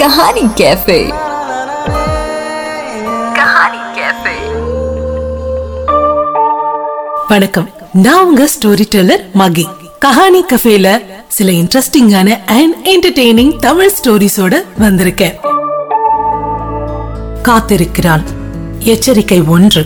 कहानी कैफे कहानी कैफे வணக்கம் நான் உங்க ஸ்டோரி டெல்லர் மகி கஹானி கஃபேல சில இன்ட்ரெஸ்டிங்கான அண்ட் என்டர்டெய்னிங் தமிழ் ஸ்டோரிஸோட வந்திருக்கேன் காத்திருக்கிறான் எச்சரிக்கை ஒன்று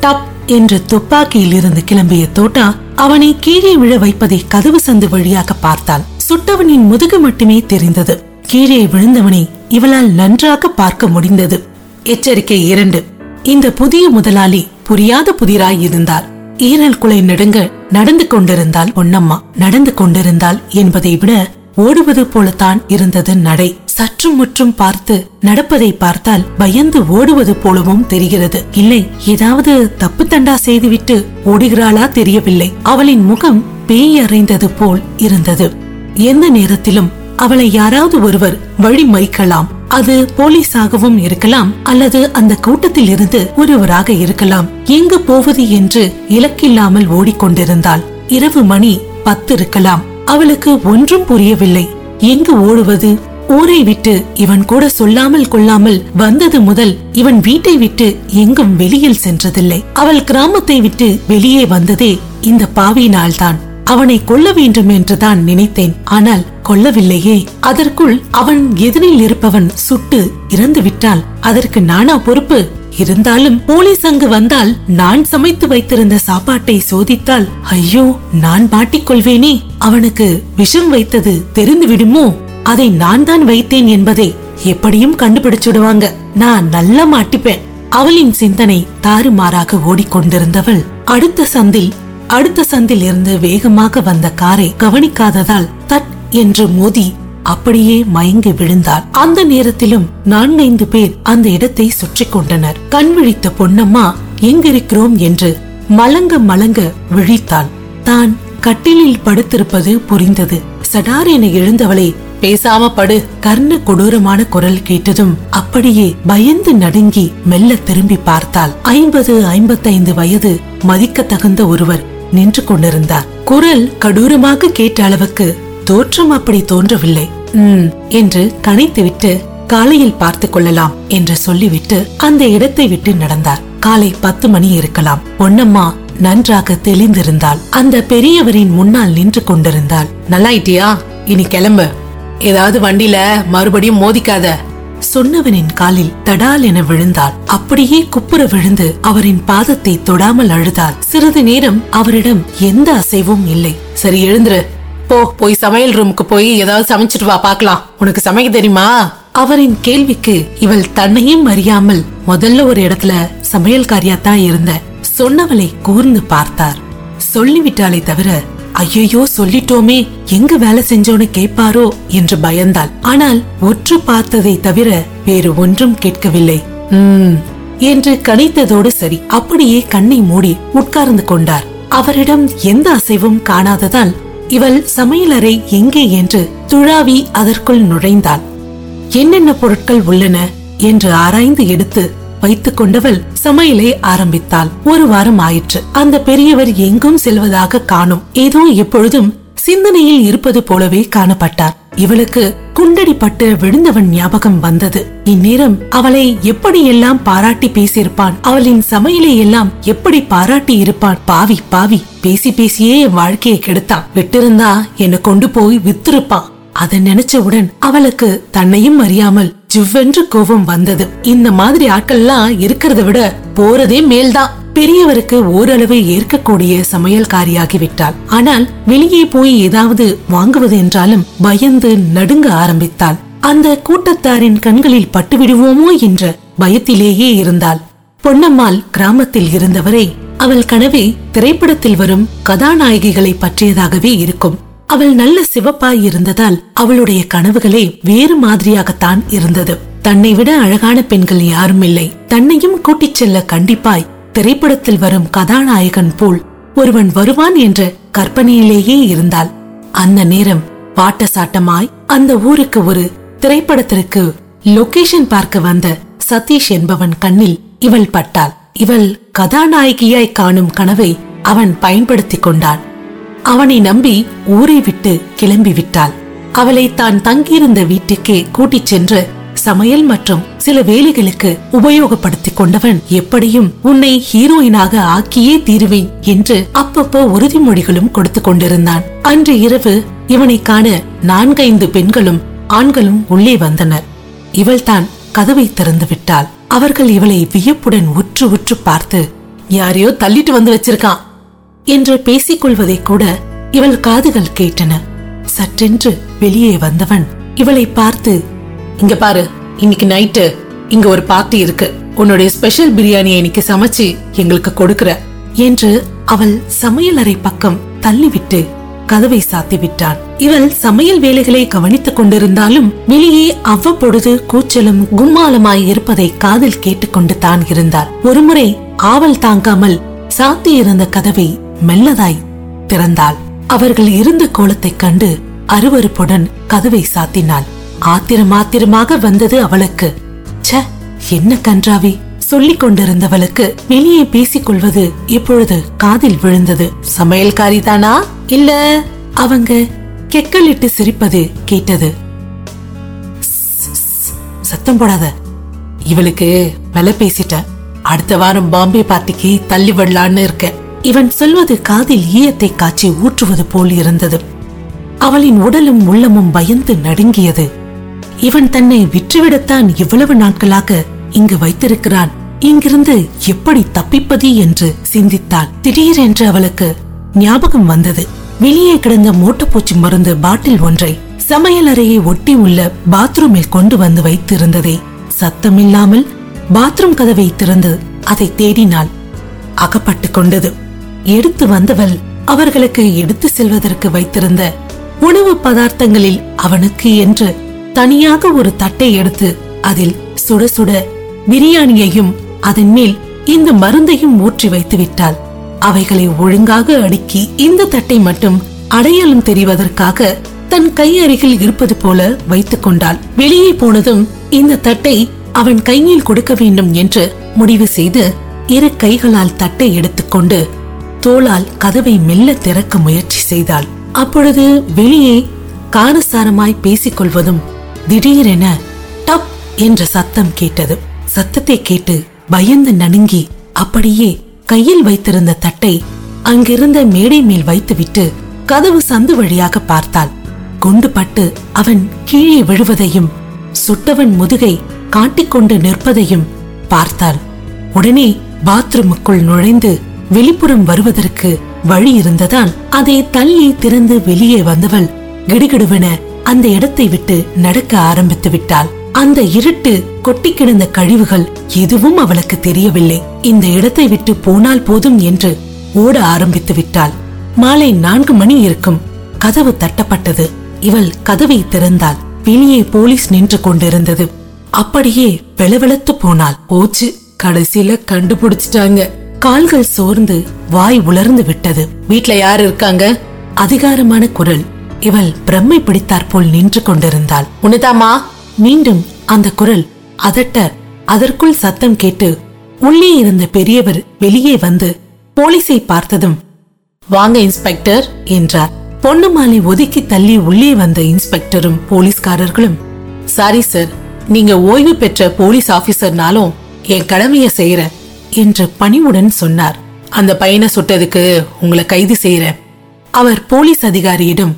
டப் என்று துப்பாக்கியில் இருந்து கிளம்பிய தோட்டா அவனை கீழே விழ வைப்பதை கதவு சந்து வழியாக பார்த்தாள் சுட்டவனின் முதுகு மட்டுமே தெரிந்தது கீழே விழுந்தவனை இவளால் நன்றாக பார்க்க முடிந்தது. எச்சரிக்கை இரண்டு. இந்த புதிய முதலாளி புரியாத புதிராய் இருந்தார். ஈரல் குலை நெடுங்க நடந்து கொண்டிருந்தால் பொன்னம்மா. நடந்து கொண்டிருந்தால் என்பதை விட ஓடுவது போலத்தான் இருந்தது நடை. சற்றும் முற்றும் பார்த்து நடப்பதை பார்த்தால் பயந்து ஓடுவது போலவும் தெரிகிறது. இல்லை ஏதாவது தப்பு தண்டா செய்துவிட்டு ஓடுகிறாளா தெரியவில்லை. அவளின் முகம் பேய் அறைந்தது போல் இருந்தது. எந்த நேரத்திலும் அவளை யாராவது ஒருவர் வழிமறிக்கலாம் அது போலீஸாகவும் இருக்கலாம் அல்லது அந்த கூட்டத்தில் இருந்து ஒருவராக இருக்கலாம். எங்கு போவது என்று இலக்கில்லாமல் ஓடிக்கொண்டிருந்தாள். இரவு மணி பத்து இருக்கலாம். அவளுக்கு ஒன்றும் புரியவில்லை. எங்கு ஓடுவது? ஊரை விட்டு இவன் கூட சொல்லாமல் கொள்ளாமல் வந்தது முதல் இவன் வீட்டை விட்டு எங்கும் வெளியில் சென்றதில்லை. அவள் கிராமத்தை விட்டு வெளியே வந்ததே இந்த பாவியினால்தான். அவனை கொல்ல வேண்டும் என்றுதான் நினைத்தேன். ஆனால் கொல்லவில்லையே. அதற்குள் அவன் எதிரில் இருப்பவன் சுட்டு இறந்து விட்டால் அதற்கு நானா பொறுப்பு? இருந்தாலும் போலீஸ் அங்கு வந்தால் நான் சமைத்து வைத்திருந்த சாப்பாட்டை சோதித்தால் ஐயோ நான் மாட்டிக்கொள்வேனே. அவனுக்கு விஷம் வைத்தது தெரிந்து விடுமோ? அதை நான் தான் வைத்தேன் என்பதை எப்படியும் கண்டுபிடிச்சுடுவாங்க. நான் நல்லா மாட்டிப்பேன். அவளின் சிந்தனை தாறுமாறாக ஓடிக்கொண்டிருந்தவள். அடுத்த சந்தில் அடுத்த சந்தில் இருந்து வேகமாக வந்த காரை கவனிக்காததால் தட் என்று மோதி அப்படியே மயங்கி விழுந்தார். அந்த நேரத்திலும் நான்கைந்து பேர் அந்த இடத்தை சுற்றி கொண்டனர். கண் விழித்த பொன்னம்மா எங்கிருக்கிறோம்? என்று மலங்க மலங்க விழித்தாள். தான் கட்டிலில் படுத்திருப்பது புரிந்தது. சடார் என எழுந்தவளை பேசாம படு கர்ண கொடூரமான குரல் கேட்டதும் அப்படியே பயந்து நடுங்கி மெல்ல திரும்பி பார்த்தாள். ஐம்பது ஐம்பத்தைந்து வயது மதிக்க தகுந்த ஒருவர். நின்று கொண்டிருந்தார். குரல் கடூரமாக கேட்ட அளவுக்கு தோற்றம் அப்படி தோன்றவில்லை. உம் என்று கனைத்துவிட்டு காலையில் பார்த்து கொள்ளலாம் என்று சொல்லிவிட்டு அந்த இடத்தை விட்டு நடந்தார். காலை பத்து மணி இருக்கலாம். பொன்னம்மா நன்றாக தெளிந்திருந்தாள். அந்த பெரியவரின் முன்னால் நின்று கொண்டிருந்தாள். நல்லாயிட்டியா? இனி கிளம்பு. ஏதாவது வண்டில மறுபடியும் மோதிக்காத. சொன்னவனின் காலில் தடால் என விழுந்தாள். அப்படியே குப்புற விழுந்து அவரின் பாதத்தை தொடாமல் அழுதாள். சிறிது நேரம் அவரிடம் எந்த அசைவும் இல்லை. சரி எழுந்துரு. போ போய் சமையல் ரூமுக்கு போய் ஏதாவது சமைச்சிட்டு வா பாக்கலாம் உனக்கு சமைக்க தெரியுமா? அவரின் கேள்விக்கு இவள் தன்னையும் அறியாமல் முதல்ல ஒரு இடத்துல சமையல்காரியா தான் இருந்த. சொன்னவளை கூர்ந்து பார்த்தார். சொல்லிவிட்டாலே தவிர ஐயையோ சொல்லிட்டோமே எங்க வேலை செஞ்சோன்னு கேட்பாரோ என்று பயந்தாள். ஆனால் ஒற்று பார்த்ததை தவிர வேறு ஒன்றும் கேட்கவில்லை. உம் என்று கணித்ததோடு சரி. அப்படியே கண்ணை மூடி உட்கார்ந்து கொண்டார். அவரிடம் எந்த அசைவும் காணாததால் இவள் சமையலறை எங்கே என்று துழாவி அதற்குள் நுழைந்தாள். என்னென்ன பொருட்கள் உள்ளன என்று ஆராய்ந்து எடுத்து வைத்துக் கொண்டவள் சமையலை ஆரம்பித்தாள். ஒரு வாரம் ஆயிற்று. அந்த பெரியவர் எங்கும் செல்வதாக காணும். ஏதோ எப்பொழுதும் சிந்தனையில் இருப்பது போலவே காணப்பட்டார். இவளுக்கு குண்டடிப்பட்டு விழுந்தவன் ஞாபகம் வந்தது. இந்நேரம் அவளை எப்படியெல்லாம் பாராட்டி பேசியிருப்பான் அவளின் சமையலை எல்லாம் எப்படி பாராட்டி இருப்பான் பாவி பாவி பேசி பேசியே என் வாழ்க்கையை கெடுத்தான். விட்டிருந்தா என்ன கொண்டு போய் வித்திருப்பான். அதை நினைச்சவுடன் அவளுக்கு தன்னையும் அறியாமல் ஜிவ்வென்று கோபம் வந்தது. இந்த மாதிரி ஆட்கள்லாம் இருக்கிறத விட போறதே மேல்தான். பெரியவருக்கு ஓரளவு ஏற்கக்கூடிய சமையல்காரியாகி விட்டாள் ஆனால் வெளியே போய் ஏதாவது வாங்குவது என்றாலும் பயந்து நடுங்க ஆரம்பித்தாள். அந்த கூட்டத்தாரின் கண்களில் பட்டுவிடுவோமோ என்ற பயத்திலேயே இருந்தாள். பொன்னம்மாள் கிராமத்தில் இருந்தவரை அவள் கனவே திரைப்படத்தில் வரும் கதாநாயகிகளை பற்றியதாகவே இருக்கும். அவள் நல்ல சிவப்பாய் இருந்ததால் அவளுடைய கனவுகளே வேறு மாதிரியாகத்தான் இருந்தது. தன்னை விட அழகான பெண்கள் யாரும் இல்லை. தன்னையும் கூட்டிச் செல்ல கண்டிப்பாய் திரைப்படத்தில் வரும் கதாநாயகன் போல் ஒருவன் வருவான் என்ற கற்பனையிலேயே இருந்தாள். அந்த நேரம் பாட்ட சாட்டமாய் அந்த ஊருக்கு ஒரு திரைப்படத்திற்கு லொகேஷன் பார்க்க வந்த சதீஷ் என்பவன் கண்ணில் இவள் பட்டாள். இவள் கதாநாயகியாய் காணும் கனவை அவன் பயன்படுத்திக் கொண்டான். அவனை நம்பி ஊரை விட்டு கிளம்பி விட்டாள் அவளை தான் தங்கியிருந்த வீட்டுக்கே கூட்டிச் சென்று சமையல் மற்றும் சில வேலைகளுக்கு உபயோகப்படுத்திக் கொண்டவன் எப்படியும் உன்னை ஹீரோயினாக ஆக்கியே தீருவேன் என்று அப்பப்போ உறுதிமொழிகளும் கொடுத்து கொண்டிருந்தான். அன்று இரவு இவனை காண நான்கைந்து பெண்களும் ஆண்களும் உள்ளே வந்தனர். இவள்தான் கதவை திறந்து விட்டாள். அவர்கள் இவளை வியப்புடன் உற்று உற்று பார்த்து யாரையோ தள்ளிட்டு வந்து வச்சிருக்கான். என்று பேசிக் கொள்வதை கூட இவள் காதுகள் கேட்டன. சற்றென்று வெளியே வந்தவன் இவளை பார்த்து இங்க பாரு இன்னைக்கு நைட்டு இங்க ஒரு பார்ட்டி இருக்கு. உன்னுடைய ஸ்பெஷல் பிரியாணியை இன்னைக்கு சமைச்சு எங்களுக்கு கொடுக்கிற. என்று அவள் சமையல் அறை பக்கம் தள்ளிவிட்டு கதவை சாத்தி விட்டான். இவள் சமையல் வேலைகளை கவனித்துக் கொண்டிருந்தாலும் வெளியே அவ்வப்பொழுது கூச்சலும் கும்மாலமாய் இருப்பதை காதில் கேட்டுக்கொண்டு தான் இருந்தார் ஒருமுறை ஆவல் தாங்காமல் சாத்தி இருந்த கதவை மெல்லதாய் திறந்தாள் அவர்கள் இருந்த கோலத்தைக் கண்டு அருவருப்புடன் கதவை சாத்தினாள். ஆத்திரம் ஆத்திரமாக வந்தது அவளுக்கு. ச்ச என்ன கன்றாவி? சொல்லிக் கொண்டிருந்தவளுக்கு வெளியே பேசிக் கொள்வது இப்பொழுது காதில் விழுந்தது. சமையல்காரி தானா இல்ல அவங்க கெக்கலிட்டு சிரிப்பது கேட்டது. சத்தம் போடாத. இவளுக்கு வில பேசிட்ட அடுத்த வாரம் பாம்பே பார்ட்டிக்கு தள்ளி விடலான்னு இருக்கேன். இவன் சொல்வது காதில் ஈயத்தை காய்ச்சி ஊற்றுவது போல் இருந்தது. அவளின் உடலும் உள்ளமும் பயந்து நடுங்கியது. இவன் தன்னை விற்றுவிடத்தான் இவ்வளவு நாட்களாக இங்கு வைத்திருக்கிறான். இங்கிருந்து எப்படி தப்பிப்பது என்று சிந்தித்தாள் திடீரென்று அவளுக்கு ஞாபகம் வந்தது. வெளியே கிடந்த மூட்டைப்பூச்சி மருந்து பாட்டில் ஒன்றை சமையல் அறையை ஒட்டி உள்ள பாத்ரூமில் கொண்டு வந்து வைத்திருந்ததே. சத்தமில்லாமல் பாத்ரூம் கதவை திறந்து அதை தேடினாள். அகப்பட்டுக் கொண்டது. எடுத்து வந்தவள் அவர்களுக்கு எடுத்து செல்வதற்கு வைத்திருந்த உணவு பதார்த்தங்களில் அவனுக்கு என்று தனியாக ஒரு தட்டை எடுத்து அதில் சுட சுட பிரியாணியையும் அதன் மேல் இந்த மருந்தையும் ஊற்றி வைத்து விட்டாள். அவைகளை ஒழுங்காக அடுக்கி இந்த தட்டை மட்டும் அடையாளம் தெரிவதற்காக தன் கை அருகில் இருப்பது போல வைத்துக் கொண்டாள். வெளியே போனதும் இந்த தட்டை அவன் கையில் கொடுக்க வேண்டும் என்று முடிவு செய்து இரு கைகளால் தட்டை எடுத்துக்கொண்டு தோளால் கதவை மெல்ல திறக்க முயற்சி செய்தாள். அப்பொழுது வெளியே காரசாரமாய் பேசிக்கொள்வதும் திடீரென டப் என்ற சத்தம் கேட்டது. சத்தத்தை கேட்டு பயந்து நடுங்கி அப்படியே கையில் வைத்திருந்த தட்டை அங்கிருந்த மேடை மேல் வைத்துவிட்டு கதவு சந்து வழியாக பார்த்தாள். குண்டு பட்டு அவன் கீழே விழுவதையும் சுட்டவன் முதுகை காட்டிக்கொண்டு நிற்பதையும் பார்த்தாள். உடனே பாத்ரூமுக்குள் நுழைந்து வெளிப்புறம் வருவதற்கு வழி இருந்ததால் அதை தள்ளி திறந்து வெளியே வந்தவள் கிடுகிடுவென அந்த இடத்தை விட்டு நடக்க ஆரம்பித்து விட்டாள். அந்த இருட்டு கொட்டி கிடந்த கழிவுகள் எதுவும் அவளுக்கு தெரியவில்லை. இந்த இடத்தை விட்டு போனால் போதும் என்று ஓட ஆரம்பித்து விட்டாள். மாலை நான்கு மணி இருக்கும். கதவு தட்டப்பட்டது. இவள் கதவை திறந்தாள். வெளியே போலீஸ் நின்று கொண்டிருந்தது. அப்படியே வெளவெளத்து போனால் போச்சு கடைசியில கண்டுபிடிச்சிட்டாங்க. கால்கள் சோர்ந்து வாய் உலர்ந்து விட்டது. வீட்ல யார் இருக்காங்க? அதிகாரமான குரல். இவள் பிரம்மை பிடித்தாற்போல் நின்று கொண்டிருந்தாள். உனிதாமா மீண்டும் அந்த குரல் அதட்ட அதற்குள் சத்தம் கேட்டு உள்ளே இருந்த பெரியவர் வெளியே வந்து போலீஸை பார்த்ததும் வாங்க இன்ஸ்பெக்டர் என்றார். பொன்னுமாலை ஒதுக்கி தள்ளி உள்ளே வந்த இன்ஸ்பெக்டரும் போலீஸ்காரர்களும் சாரி சார் நீங்க ஓய்வு பெற்ற போலீஸ் ஆபீசர்னாலும் என் கடமைய செய்யறேன் என்று பணிவுடன் சொன்னார். அந்த பையனை சுட்டதுக்கு உங்களை கைது செய்யறேன். அவர் போலீஸ் அதிகாரியிடம்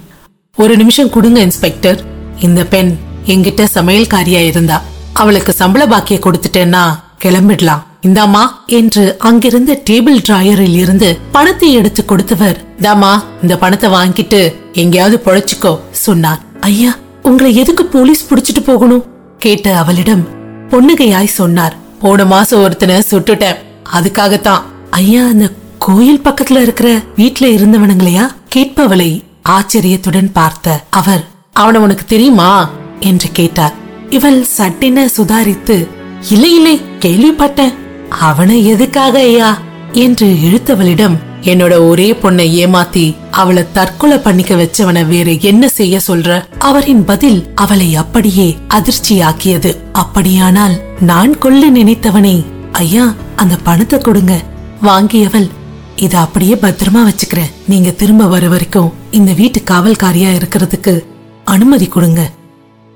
ஒரு நிமிஷம் கொடுங்க இன்ஸ்பெக்டர். இந்த பெண் என்கிட்ட சமையல்காரியா இருந்தா. அவளுக்கு சம்பள பாக்கிய கொடுத்துட்டேன்னா கிளம்பிடலாம். இந்தாமா என்று அங்கிருந்த டேபிள் டிராயரில் இருந்து பணத்தை எடுத்து கொடுத்தவர் தாமா இந்த பணத்தை வாங்கிட்டு எங்கேயாவது பொழைச்சுக்கோ சொன்னார். ஐயா உங்களை எதுக்கு போலீஸ் புடிச்சிட்டு போகணும்? கேட்ட அவளிடம் பொண்ணுகையாய் சொன்னார். போன மாசம் ஒருத்தனை சுட்டுட்டேன். அதுக்காகத்தான். ஐயா அந்த கோயில் பக்கத்துல இருக்கிற வீட்ல இருந்தவனுங்களையா? கேட்பவளை ஆச்சரியத்துடன் பார்த்த அவர் அவன உனக்கு தெரியுமா? என்று கேட்டார். இவள் சட்டின சுதாரித்து இல்லை இல்லை கேள்விப்பட்டேன். அவனை எதுக்காக ஐயா? என்று இழுத்தவளிடம் என்னோட ஒரே பொண்ணை ஏமாத்தி அவளை தற்கொலை பண்ணிக்க வச்சவன வேற என்ன செய்ய சொல்ற? அவரின் பதில் அவளை அப்படியே அதிர்ச்சியாக்கியது. அப்படியானால் நான் கொல்ல நினைத்தவனே ஐயா அந்த பணத்தை கொடுங்க. வாங்கியவள் இத அப்படியே பத்திரமா வச்சுக்கிறேன். நீங்க திரும்ப வர வரைக்கும் இந்த வீட்டு காவல்காரியா இருக்கிறதுக்கு அனுமதி கொடுங்க.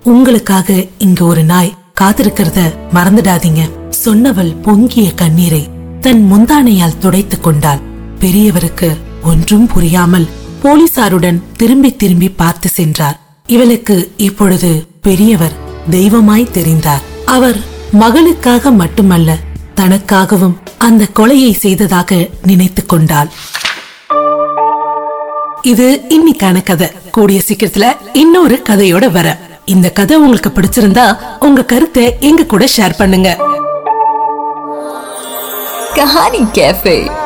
உங்களுக்காக இங்க ஒரு நாய் காத்திருக்கிறத மறந்துடாதீங்க. சொன்னவள் பொங்கிய கண்ணீரை தன் முந்தானையால் துடைத்துக் கொண்டாள். பெரியவருக்கு ஒன்றும் புரியாமல் போலீசாருடன் திரும்பி திரும்பி பார்த்து சென்றார். இவளுக்கு இப்பொழுது பெரியவர் தெய்வமாய் தெரிந்தார். அவர் மகளுக்காக மட்டுமல்ல தனக்காகவும் அந்த கொலையை செய்ததாக நினைத்து கொண்டாள். இது இன்னைக்கான கதை. கூடிய சீக்கிரத்துல இன்னொரு கதையோட வர. இந்த கதை உங்களுக்கு பிடிச்சிருந்தா உங்க கருத்தை எங்க கூட ஷேர் பண்ணுங்க. கஹானி கேஃபே.